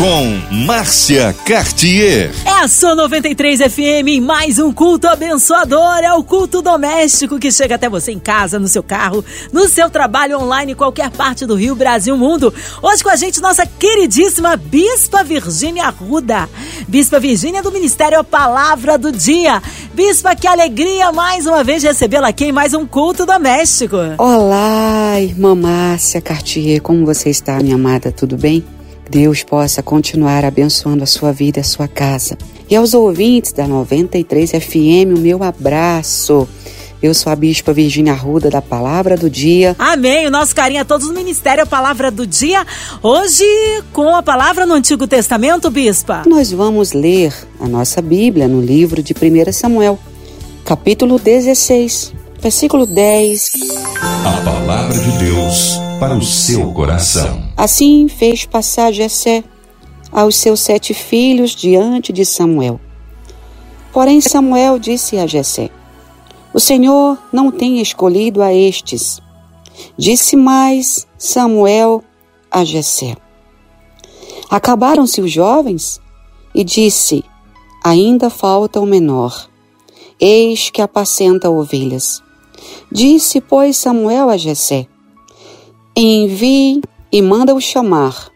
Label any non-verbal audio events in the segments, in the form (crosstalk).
com Márcia Cartier. É a sua 93 FM em mais um culto abençoador. É o culto doméstico que chega até você em casa, no seu carro, no seu trabalho online, em qualquer parte do Rio, Brasil, mundo. Hoje com a gente, nossa queridíssima Bispa Virgínia Arruda. Bispa Virgínia do Ministério Palavra do Dia. Bispa, que alegria mais uma vez recebê-la aqui em mais um culto doméstico. Olá, irmã Márcia Cartier, como você está, minha amada? Tudo bem? Deus possa continuar abençoando a sua vida e a sua casa. E aos ouvintes da 93 FM, o meu abraço. Eu sou a Bispa Virgínia Arruda da Palavra do Dia. Amém. O nosso carinho a todos no Ministério Palavra do Dia. Hoje, com a palavra no Antigo Testamento, Bispa. Nós vamos ler a nossa Bíblia no livro de 1 Samuel, capítulo 16, versículo 10. A palavra de Deus para o seu coração. Assim fez passar Jessé aos seus sete filhos diante de Samuel. Porém Samuel disse a Jessé: O Senhor não tem escolhido a estes. Disse mais Samuel a Jessé: Acabaram-se os jovens? E disse: Ainda falta o menor. Eis que apacenta ovelhas. Disse, pois, Samuel a Jessé: Envie e manda-o chamar,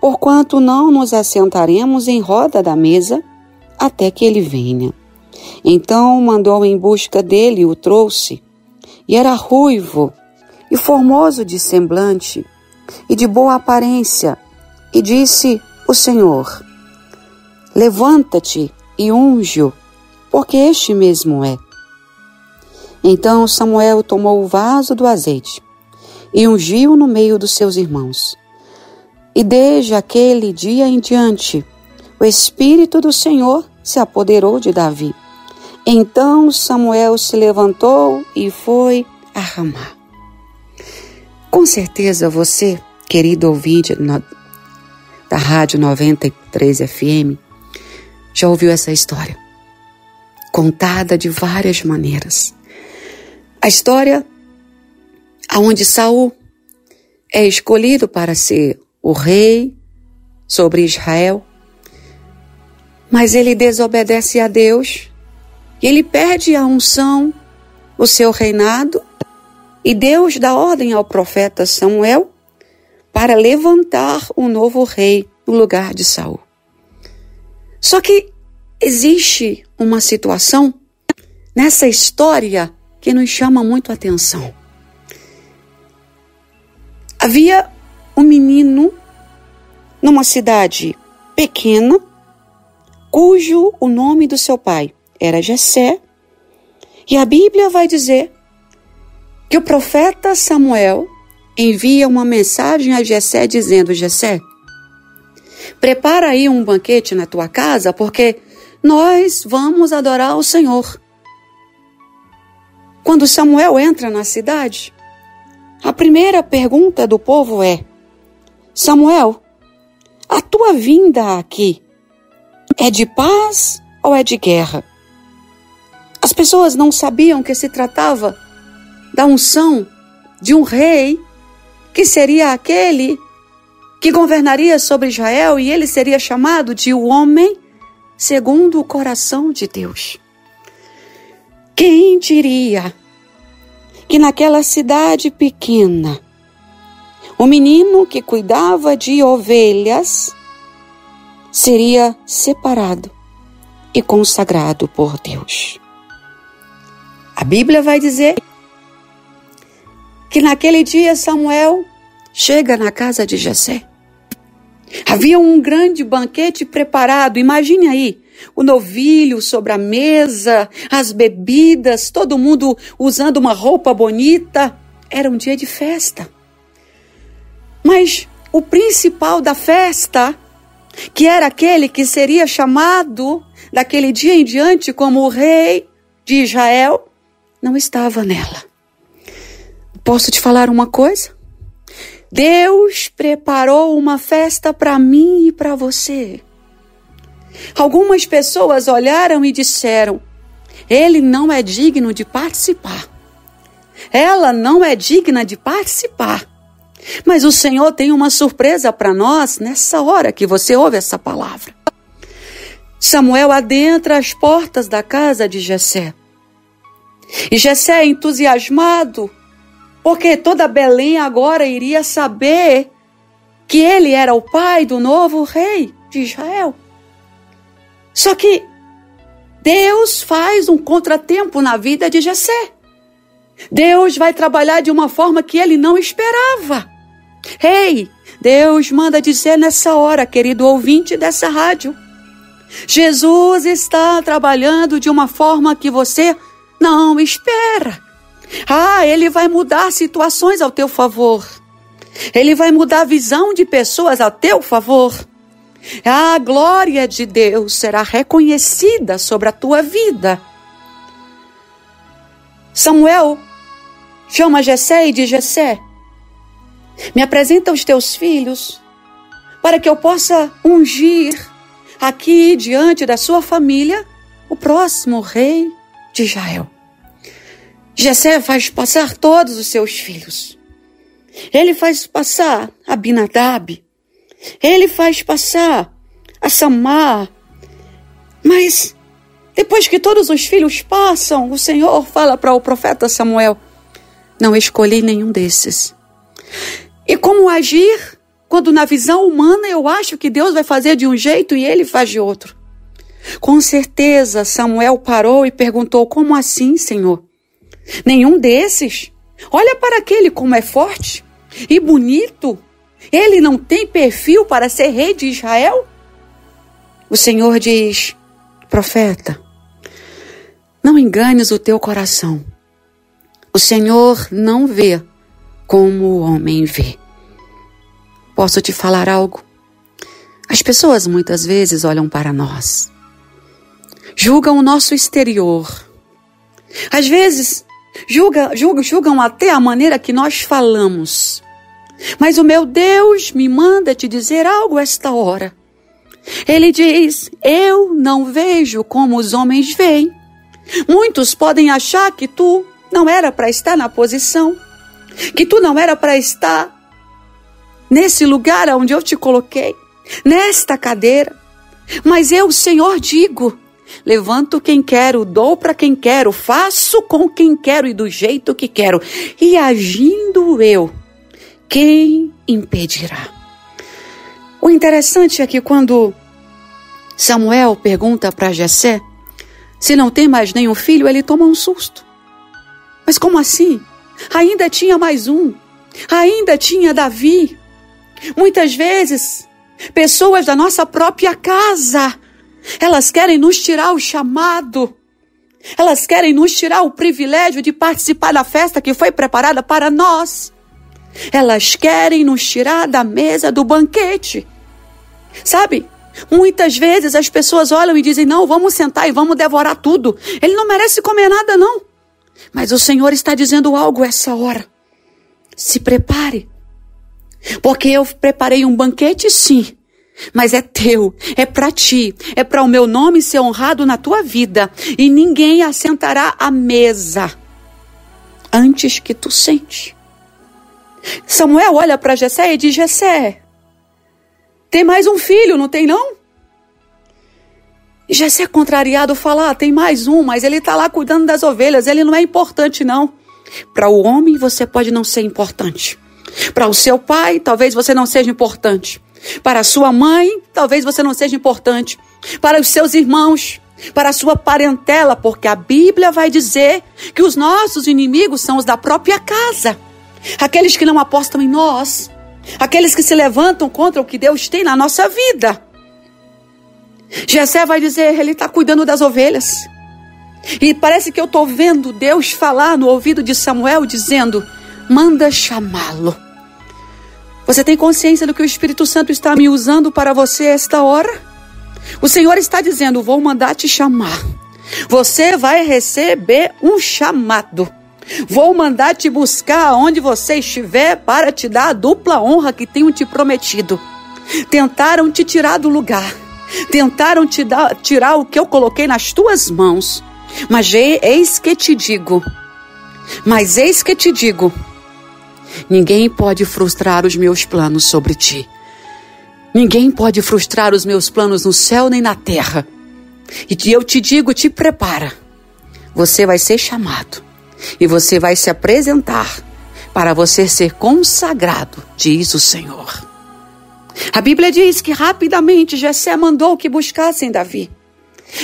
porquanto não nos assentaremos em roda da mesa até que ele venha. Então mandou em busca dele e o trouxe, e era ruivo e formoso de semblante e de boa aparência, e disse o Senhor: Levanta-te e unge-o, porque este mesmo é. Então Samuel tomou o vaso do azeite e ungiu no meio dos seus irmãos. E desde aquele dia em diante, o Espírito do Senhor se apoderou de Davi. Então Samuel se levantou e foi a Ramá. Com certeza você, querido ouvinte da Rádio 93 FM, já ouviu essa história, contada de várias maneiras. A história aonde Saul é escolhido para ser o rei sobre Israel, mas ele desobedece a Deus, ele perde a unção, o seu reinado, e Deus dá ordem ao profeta Samuel para levantar um novo rei no lugar de Saul. Só que existe uma situação nessa história que nos chama muito a atenção. Havia um menino numa cidade pequena, cujo o nome do seu pai era Jessé, e a Bíblia vai dizer que o profeta Samuel envia uma mensagem a Jessé dizendo: Jessé, prepara aí um banquete na tua casa, porque nós vamos adorar o Senhor. Quando Samuel entra na cidade, a primeira pergunta do povo é: Samuel, a tua vinda aqui é de paz ou é de guerra? As pessoas não sabiam que se tratava da unção de um rei que seria aquele que governaria sobre Israel e ele seria chamado de o homem segundo o coração de Deus. Quem diria que naquela cidade pequena, o menino que cuidava de ovelhas seria separado e consagrado por Deus. A Bíblia vai dizer que naquele dia Samuel chega na casa de Jessé. Havia um grande banquete preparado, imagine aí, o novilho sobre a mesa, as bebidas, todo mundo usando uma roupa bonita. Era um dia de festa. Mas o principal da festa, que era aquele que seria chamado daquele dia em diante como o rei de Israel, não estava nela. Posso te falar uma coisa? Deus preparou uma festa para mim e para você. Algumas pessoas olharam e disseram: Ele não é digno de participar. Ela não é digna de participar. Mas o Senhor tem uma surpresa para nós nessa hora que você ouve essa palavra. Samuel adentra as portas da casa de Jessé. E Jessé entusiasmado, porque toda Belém agora iria saber que ele era o pai do novo rei de Israel. Só que Deus faz um contratempo na vida de Jessé. Deus vai trabalhar de uma forma que ele não esperava. Ei, Deus manda dizer nessa hora, querido ouvinte dessa rádio, Jesus está trabalhando de uma forma que você não espera. Ah, ele vai mudar situações ao teu favor. Ele vai mudar a visão de pessoas a teu favor. A glória de Deus será reconhecida sobre a tua vida. Samuel chama Jessé e diz: Jessé, me apresenta os teus filhos para que eu possa ungir aqui diante da sua família o próximo rei de Israel. Jessé faz passar todos os seus filhos. Ele faz passar Abinadab. Ele faz passar a Samar. Mas depois que todos os filhos passam, o Senhor fala para o profeta Samuel: Não escolhi nenhum desses. E como agir quando na visão humana eu acho que Deus vai fazer de um jeito e ele faz de outro? Com certeza Samuel parou e perguntou: Como assim, Senhor? Nenhum desses? Olha para aquele como é forte e bonito. Ele não tem perfil para ser rei de Israel? O Senhor diz: Profeta, não enganes o teu coração. O Senhor não vê como o homem vê. Posso te falar algo? As pessoas muitas vezes olham para nós, julgam o nosso exterior. Às vezes, julgam, julgam, julgam até a maneira que nós falamos. Mas o meu Deus me manda te dizer algo esta hora. Ele diz: Eu não vejo como os homens veem. Muitos podem achar que tu não era para estar na posição, que tu não era para estar nesse lugar onde eu te coloquei, nesta cadeira. Mas eu, Senhor, digo: levanto quem quero, dou para quem quero, faço com quem quero e do jeito que quero. E agindo eu, quem impedirá? O interessante é que quando Samuel pergunta para Jessé se não tem mais nenhum filho, ele toma um susto. Mas como assim? Ainda tinha mais um. Ainda tinha Davi. Muitas vezes, pessoas da nossa própria casa, elas querem nos tirar o chamado. Elas querem nos tirar o privilégio de participar da festa que foi preparada para nós. Elas querem nos tirar da mesa do banquete. Sabe? Muitas vezes as pessoas olham e dizem: Não, vamos sentar e vamos devorar tudo. Ele não merece comer nada, não. Mas o Senhor está dizendo algo essa hora. Se prepare. Porque eu preparei um banquete, sim. Mas é teu, é para ti, é para o meu nome ser honrado na tua vida. E ninguém assentará à mesa antes que tu sente. Samuel olha para Jessé e diz: Jessé, tem mais um filho, não tem não? Jessé contrariado fala: ah, tem mais um, mas ele está lá cuidando das ovelhas, ele não é importante não. Para o homem você pode não ser importante. Para o seu pai, talvez você não seja importante. Para a sua mãe, talvez você não seja importante. Para os seus irmãos, para a sua parentela, porque a Bíblia vai dizer que os nossos inimigos são os da própria casa aqueles que não apostam em nós, aqueles que se levantam contra o que Deus tem na nossa vida. Jessé vai dizer, ele está cuidando das ovelhas. E parece que eu estou vendo Deus falar no ouvido de Samuel, dizendo: manda chamá-lo. Você tem consciência do que o Espírito Santo está me usando para você esta hora? O Senhor está dizendo: vou mandar te chamar. Você vai receber um chamado. Vou mandar te buscar onde você estiver para te dar a dupla honra que tenho te prometido. Tentaram te tirar do lugar, tentaram te dar, tirar o que eu coloquei nas tuas mãos. Mas eis que te digo, mas eis que te digo, ninguém pode frustrar os meus planos sobre ti. Ninguém pode frustrar os meus planos no céu nem na terra. E eu te digo, te prepara. Você vai ser chamado e você vai se apresentar para você ser consagrado, diz o Senhor. A Bíblia diz que rapidamente Jessé mandou que buscassem Davi.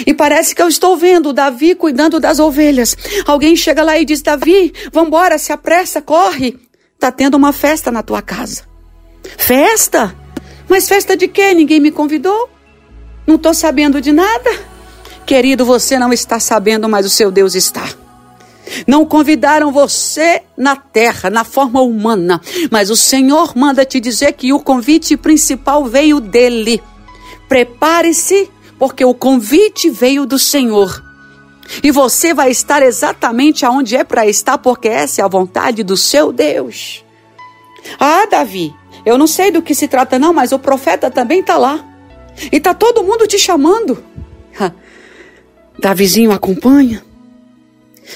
E parece que eu estou vendo Davi cuidando das ovelhas. Alguém chega lá e diz: Davi, vambora, se apressa, corre. Tá tendo uma festa na tua casa. Festa? Mas festa de quê? Ninguém me convidou? Não estou sabendo de nada? Querido, você não está sabendo, mas o seu Deus está. Não convidaram você na terra, na forma humana, mas o Senhor manda te dizer que o convite principal veio dele. Prepare-se, porque o convite veio do Senhor. E você vai estar exatamente aonde é para estar, porque essa é a vontade do seu Deus. Ah, Davi, eu não sei do que se trata, não, mas o profeta também está lá. E está todo mundo te chamando. Davizinho acompanha.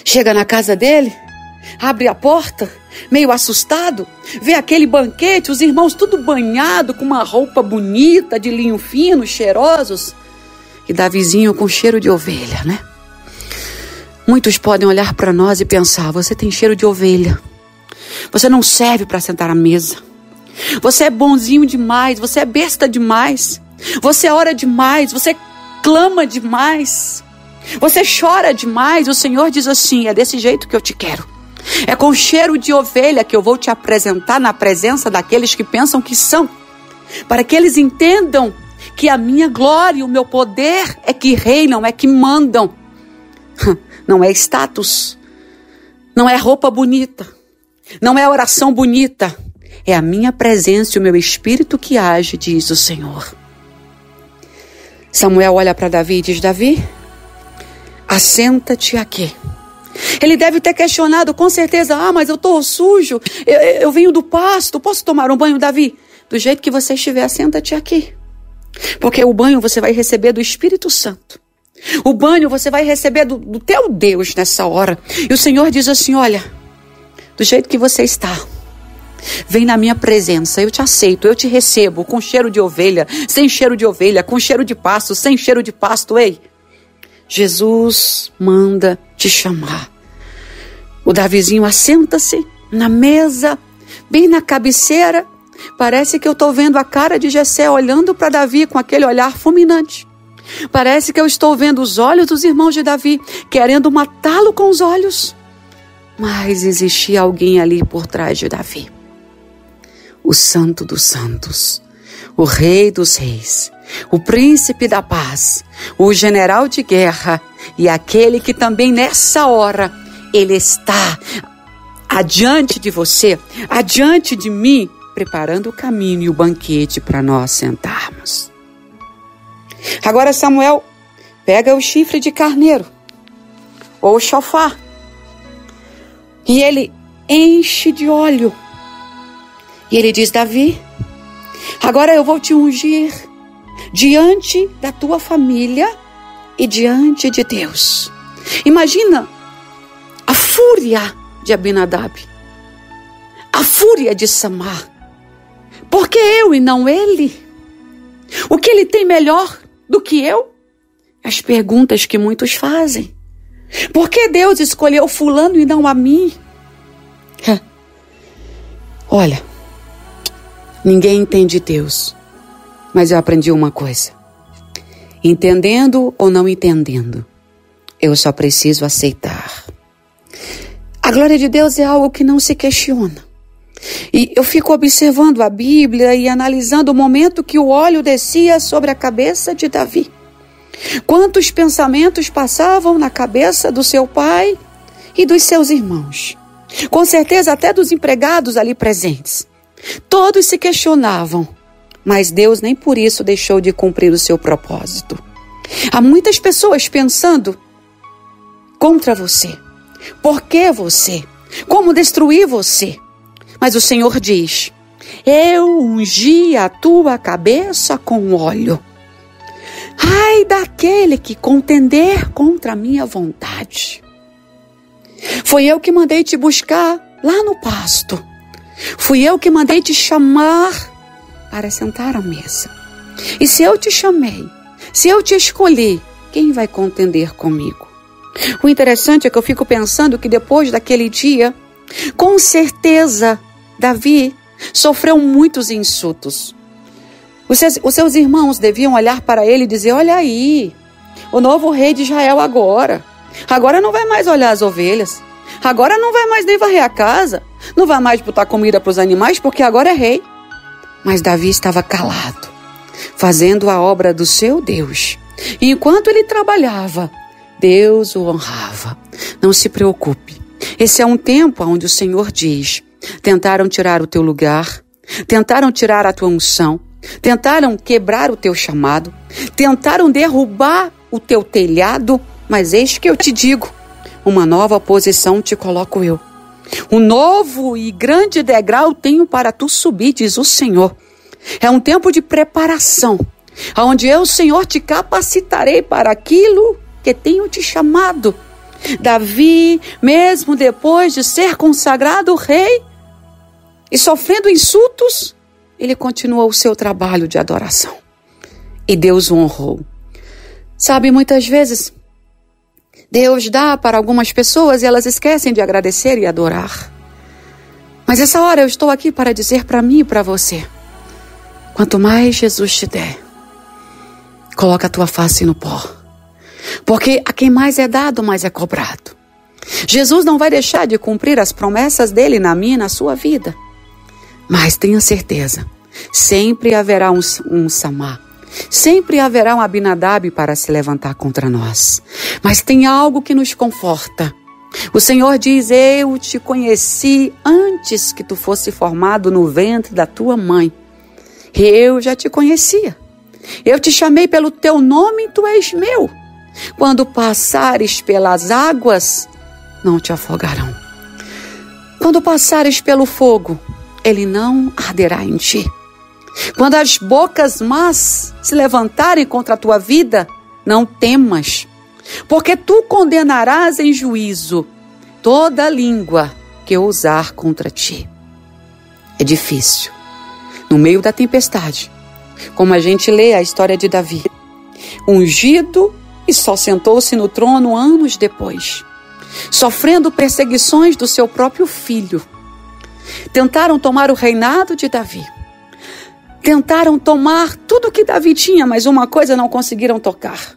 Chega na casa dele, abre a porta, meio assustado, vê aquele banquete, os irmãos tudo banhado, com uma roupa bonita, de linho fino, cheirosos. E Davizinho com cheiro de ovelha, né? Muitos podem olhar para nós e pensar: você tem cheiro de ovelha. Você não serve para sentar à mesa. Você é bonzinho demais, você é besta demais. Você ora demais, você clama demais. Você chora demais, o Senhor diz assim: é desse jeito que eu te quero. É com cheiro de ovelha que eu vou te apresentar na presença daqueles que pensam que são, para que eles entendam que a minha glória e o meu poder é que reinam, é que mandam. (laughs) Não é status, não é roupa bonita, não é oração bonita, é a minha presença e o meu espírito que age, diz o Senhor. Samuel olha para Davi e diz: Davi, assenta-te aqui. Ele deve ter questionado com certeza: ah, mas eu estou sujo, eu, eu venho do pasto, posso tomar um banho, Davi? Do jeito que você estiver, assenta-te aqui. Porque o banho você vai receber do Espírito Santo. O banho você vai receber do, do teu Deus nessa hora. E o Senhor diz assim: olha, do jeito que você está. Vem na minha presença, eu te aceito, eu te recebo com cheiro de ovelha, sem cheiro de ovelha, com cheiro de pasto, sem cheiro de pasto, ei. Jesus manda te chamar. O Davizinho assenta-se na mesa, bem na cabeceira. Parece que eu estou vendo a cara de Jessé olhando para Davi com aquele olhar fulminante. Parece que eu estou vendo os olhos dos irmãos de Davi, querendo matá-lo com os olhos. Mas existia alguém ali por trás de Davi. O Santo dos Santos, o Rei dos Reis, o príncipe da paz, o general de guerra e aquele que também nessa hora ele está adiante de você, adiante de mim, preparando o caminho e o banquete para nós sentarmos. Agora Samuel pega o chifre de carneiro ou o chofar e ele enche de óleo. E ele diz: Davi, agora eu vou te ungir diante da tua família e diante de Deus. Imagina a fúria de Abinadab, a fúria de Samar. Por que eu e não ele? O que ele tem melhor do que eu? As perguntas que muitos fazem. Por que Deus escolheu Fulano e não a mim? Olha, ninguém entende Deus mas eu aprendi uma coisa. Entendendo ou não entendendo, eu só preciso aceitar. A glória de Deus é algo que não se questiona. E eu fico observando a Bíblia e analisando o momento que o óleo descia sobre a cabeça de Davi. Quantos pensamentos passavam na cabeça do seu pai e dos seus irmãos. Com certeza, até dos empregados ali presentes. Todos se questionavam mas Deus nem por isso deixou de cumprir o seu propósito. Há muitas pessoas pensando contra você. Por que você? Como destruir você? Mas o Senhor diz: Eu ungi a tua cabeça com óleo. Ai daquele que contender contra a minha vontade. Foi eu que mandei te buscar lá no pasto. Fui eu que mandei te chamar para sentar à mesa. E se eu te chamei, se eu te escolhi, quem vai contender comigo? O interessante é que eu fico pensando que depois daquele dia, com certeza, Davi sofreu muitos insultos. Os seus, os seus irmãos deviam olhar para ele e dizer: Olha aí, o novo rei de Israel agora. Agora não vai mais olhar as ovelhas. Agora não vai mais nem varrer a casa. Não vai mais botar comida para os animais porque agora é rei. Mas Davi estava calado, fazendo a obra do seu Deus. E enquanto ele trabalhava, Deus o honrava. Não se preocupe. Esse é um tempo onde o Senhor diz: tentaram tirar o teu lugar, tentaram tirar a tua unção, tentaram quebrar o teu chamado, tentaram derrubar o teu telhado, mas eis que eu te digo: uma nova posição te coloco eu. Um novo e grande degrau tenho para tu subir, diz o Senhor. É um tempo de preparação, onde eu, Senhor, te capacitarei para aquilo que tenho te chamado. Davi, mesmo depois de ser consagrado rei e sofrendo insultos, ele continuou o seu trabalho de adoração. E Deus o honrou. Sabe, muitas vezes Deus dá para algumas pessoas e elas esquecem de agradecer e adorar. Mas essa hora eu estou aqui para dizer para mim e para você: quanto mais Jesus te der, coloca a tua face no pó. Porque a quem mais é dado, mais é cobrado. Jesus não vai deixar de cumprir as promessas dele na minha e na sua vida. Mas tenha certeza, sempre haverá um, um Samar Sempre haverá um Abinadab para se levantar contra nós. Mas tem algo que nos conforta. O Senhor diz: Eu te conheci antes que tu fosse formado no ventre da tua mãe. Eu já te conhecia. Eu te chamei pelo teu nome tu és meu. Quando passares pelas águas, não te afogarão. Quando passares pelo fogo, ele não arderá em ti. Quando as bocas más se levantarem contra a tua vida, não temas, porque tu condenarás em juízo toda língua que ousar contra ti. É difícil. No meio da tempestade, como a gente lê a história de Davi, ungido e só sentou-se no trono anos depois, sofrendo perseguições do seu próprio filho. Tentaram tomar o reinado de Davi tentaram tomar tudo que Davi tinha, mas uma coisa não conseguiram tocar.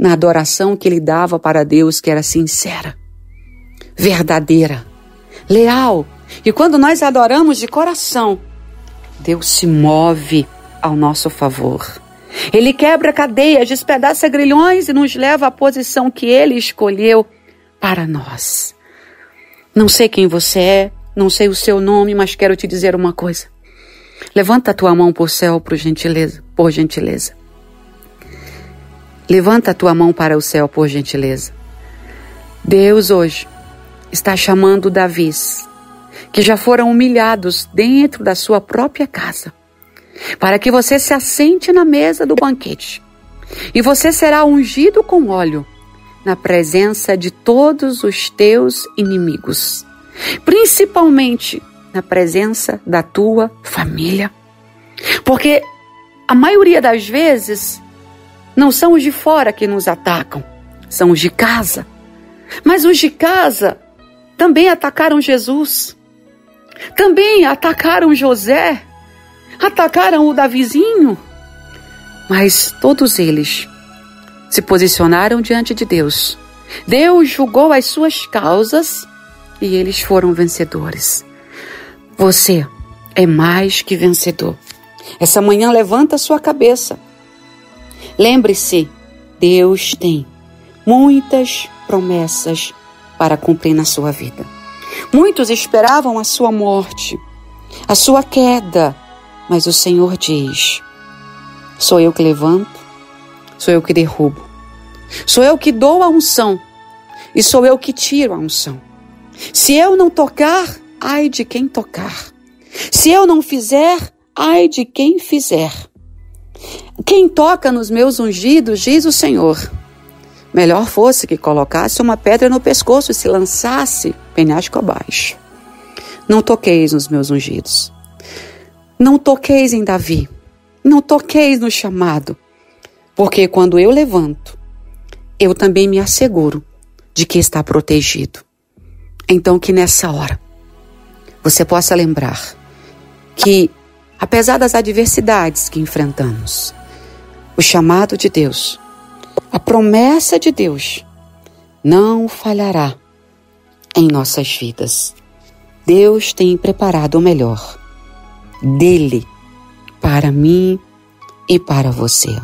Na adoração que ele dava para Deus, que era sincera, verdadeira, leal. E quando nós adoramos de coração, Deus se move ao nosso favor. Ele quebra cadeias, despedaça grilhões e nos leva à posição que ele escolheu para nós. Não sei quem você é, não sei o seu nome, mas quero te dizer uma coisa. Levanta a tua mão para o céu, por gentileza, por gentileza. Levanta a tua mão para o céu, por gentileza. Deus hoje está chamando Davis, que já foram humilhados dentro da sua própria casa, para que você se assente na mesa do banquete. E você será ungido com óleo na presença de todos os teus inimigos, principalmente na presença da tua família. Porque a maioria das vezes não são os de fora que nos atacam, são os de casa. Mas os de casa também atacaram Jesus, também atacaram José, atacaram o Davizinho. Mas todos eles se posicionaram diante de Deus. Deus julgou as suas causas e eles foram vencedores. Você é mais que vencedor. Essa manhã levanta sua cabeça. Lembre-se, Deus tem muitas promessas para cumprir na sua vida. Muitos esperavam a sua morte, a sua queda, mas o Senhor diz: Sou eu que levanto, sou eu que derrubo, sou eu que dou a unção e sou eu que tiro a unção. Se eu não tocar, ai de quem tocar. Se eu não fizer, ai de quem fizer. Quem toca nos meus ungidos, diz o Senhor. Melhor fosse que colocasse uma pedra no pescoço e se lançasse penhasco abaixo. Não toqueis nos meus ungidos. Não toqueis em Davi. Não toqueis no chamado. Porque quando eu levanto, eu também me asseguro de que está protegido. Então, que nessa hora você possa lembrar que, apesar das adversidades que enfrentamos, o chamado de Deus, a promessa de Deus, não falhará em nossas vidas. Deus tem preparado o melhor dele para mim e para você.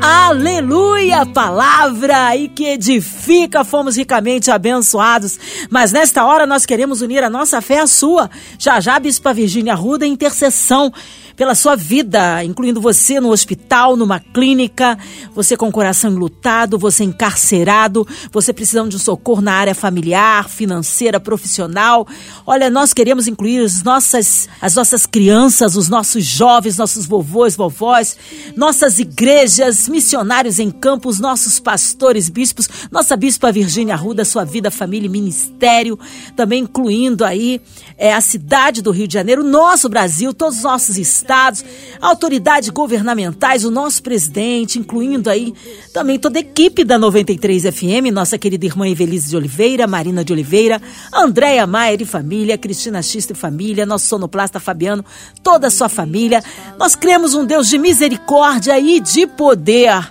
Aleluia! Palavra e que edifica, fomos ricamente abençoados. Mas nesta hora nós queremos unir a nossa fé à sua. Já já, Bispa Virgínia Ruda, intercessão pela sua vida, incluindo você no hospital, numa clínica, você com o coração enlutado, você encarcerado, você precisando de um socorro na área familiar, financeira, profissional. Olha, nós queremos incluir as nossas, as nossas crianças, os nossos jovens, nossos vovôs, vovós, nossas igrejas, missionários em campos, nossos pastores, bispos, nossa bispa Virgínia Arruda, sua vida, família e ministério, também incluindo aí é, a cidade do Rio de Janeiro, nosso Brasil, todos os nossos estados estados, autoridades governamentais, o nosso presidente, incluindo aí também toda a equipe da 93 FM, nossa querida irmã Evelise de Oliveira, Marina de Oliveira, Andréia Maier e família, Cristina Xista e família, nosso sonoplasta Fabiano, toda a sua família. Nós cremos um Deus de misericórdia e de poder.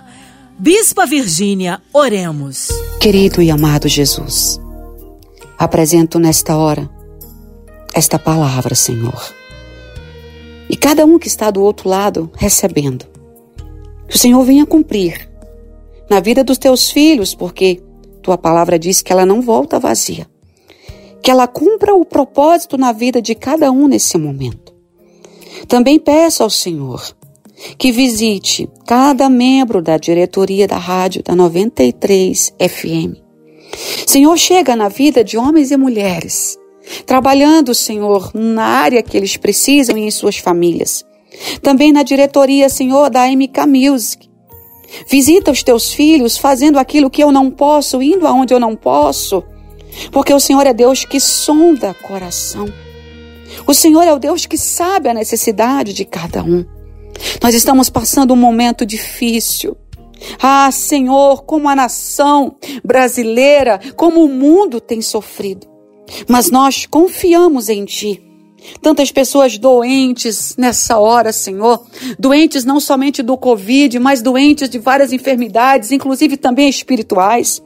Bispa Virgínia, oremos. Querido e amado Jesus, apresento nesta hora esta palavra, Senhor e cada um que está do outro lado recebendo. Que o Senhor venha cumprir na vida dos teus filhos, porque tua palavra diz que ela não volta vazia. Que ela cumpra o propósito na vida de cada um nesse momento. Também peço ao Senhor que visite cada membro da diretoria da rádio da 93 FM. Senhor, chega na vida de homens e mulheres trabalhando, Senhor, na área que eles precisam e em suas famílias. Também na diretoria, Senhor, da MK Music. Visita os teus filhos fazendo aquilo que eu não posso, indo aonde eu não posso, porque o Senhor é Deus que sonda coração. O Senhor é o Deus que sabe a necessidade de cada um. Nós estamos passando um momento difícil. Ah, Senhor, como a nação brasileira, como o mundo tem sofrido. Mas nós confiamos em Ti. Tantas pessoas doentes nessa hora, Senhor, doentes não somente do Covid, mas doentes de várias enfermidades, inclusive também espirituais.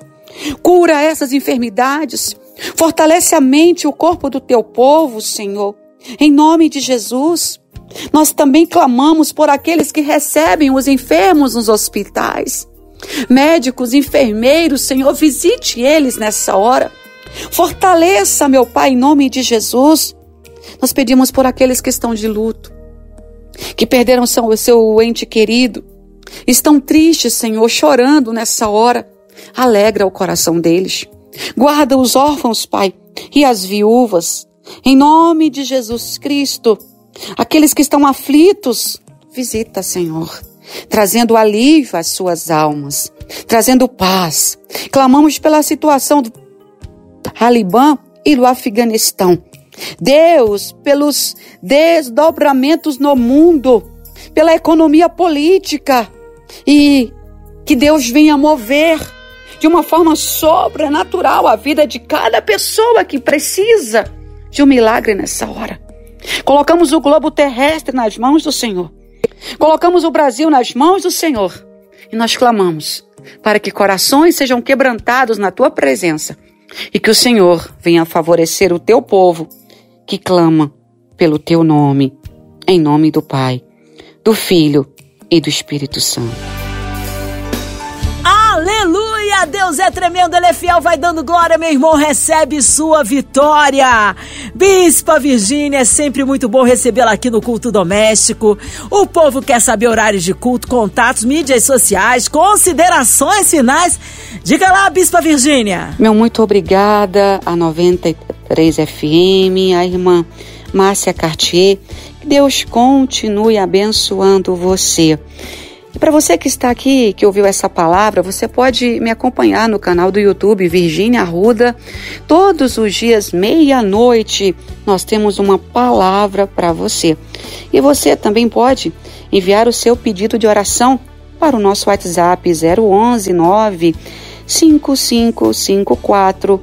Cura essas enfermidades, fortalece a mente e o corpo do teu povo, Senhor, em nome de Jesus. Nós também clamamos por aqueles que recebem os enfermos nos hospitais. Médicos, enfermeiros, Senhor, visite eles nessa hora. Fortaleça, meu Pai, em nome de Jesus. Nós pedimos por aqueles que estão de luto, que perderam seu, seu ente querido, estão tristes, Senhor, chorando nessa hora. Alegra o coração deles. Guarda os órfãos, Pai, e as viúvas. Em nome de Jesus Cristo. Aqueles que estão aflitos, visita, Senhor, trazendo alívio às suas almas, trazendo paz. Clamamos pela situação Talibã e do Afeganistão. Deus, pelos desdobramentos no mundo, pela economia política e que Deus venha mover de uma forma sobrenatural a vida de cada pessoa que precisa de um milagre nessa hora. Colocamos o globo terrestre nas mãos do Senhor. Colocamos o Brasil nas mãos do Senhor. E nós clamamos para que corações sejam quebrantados na tua presença e que o Senhor venha favorecer o teu povo que clama pelo teu nome, em nome do Pai, do Filho e do Espírito Santo. Aleluia! Deus é tremendo, Ele é fiel, vai dando glória, meu irmão, recebe sua vitória. Bispa Virgínia, é sempre muito bom recebê-la aqui no culto doméstico. O povo quer saber horários de culto, contatos, mídias sociais, considerações finais. Diga lá, Bispa Virgínia. Meu muito obrigada a 93 FM, a irmã Márcia Cartier. Que Deus continue abençoando você. Para você que está aqui, que ouviu essa palavra, você pode me acompanhar no canal do YouTube Virgínia Arruda. Todos os dias, meia-noite, nós temos uma palavra para você. E você também pode enviar o seu pedido de oração para o nosso WhatsApp 011 9 5554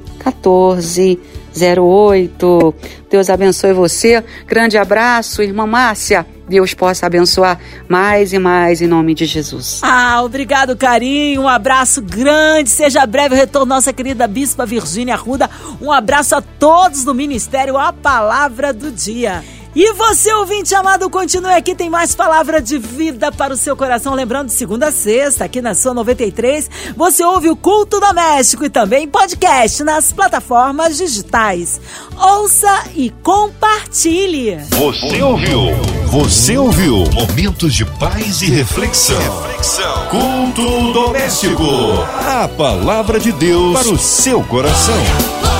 1408. Deus abençoe você. Grande abraço, irmã Márcia. Deus possa abençoar mais e mais em nome de Jesus. Ah, obrigado, carinho. Um abraço grande. Seja breve o retorno, nossa querida Bispa Virgínia Arruda. Um abraço a todos do Ministério A Palavra do Dia. E você, ouvinte amado, continue aqui, tem mais palavra de vida para o seu coração. Lembrando, segunda a sexta, aqui na sua 93, você ouve o Culto Doméstico e também podcast nas plataformas digitais. Ouça e compartilhe. Você ouviu? Você ouviu? Momentos de paz e reflexão. reflexão. Culto Doméstico. A palavra de Deus para o seu coração.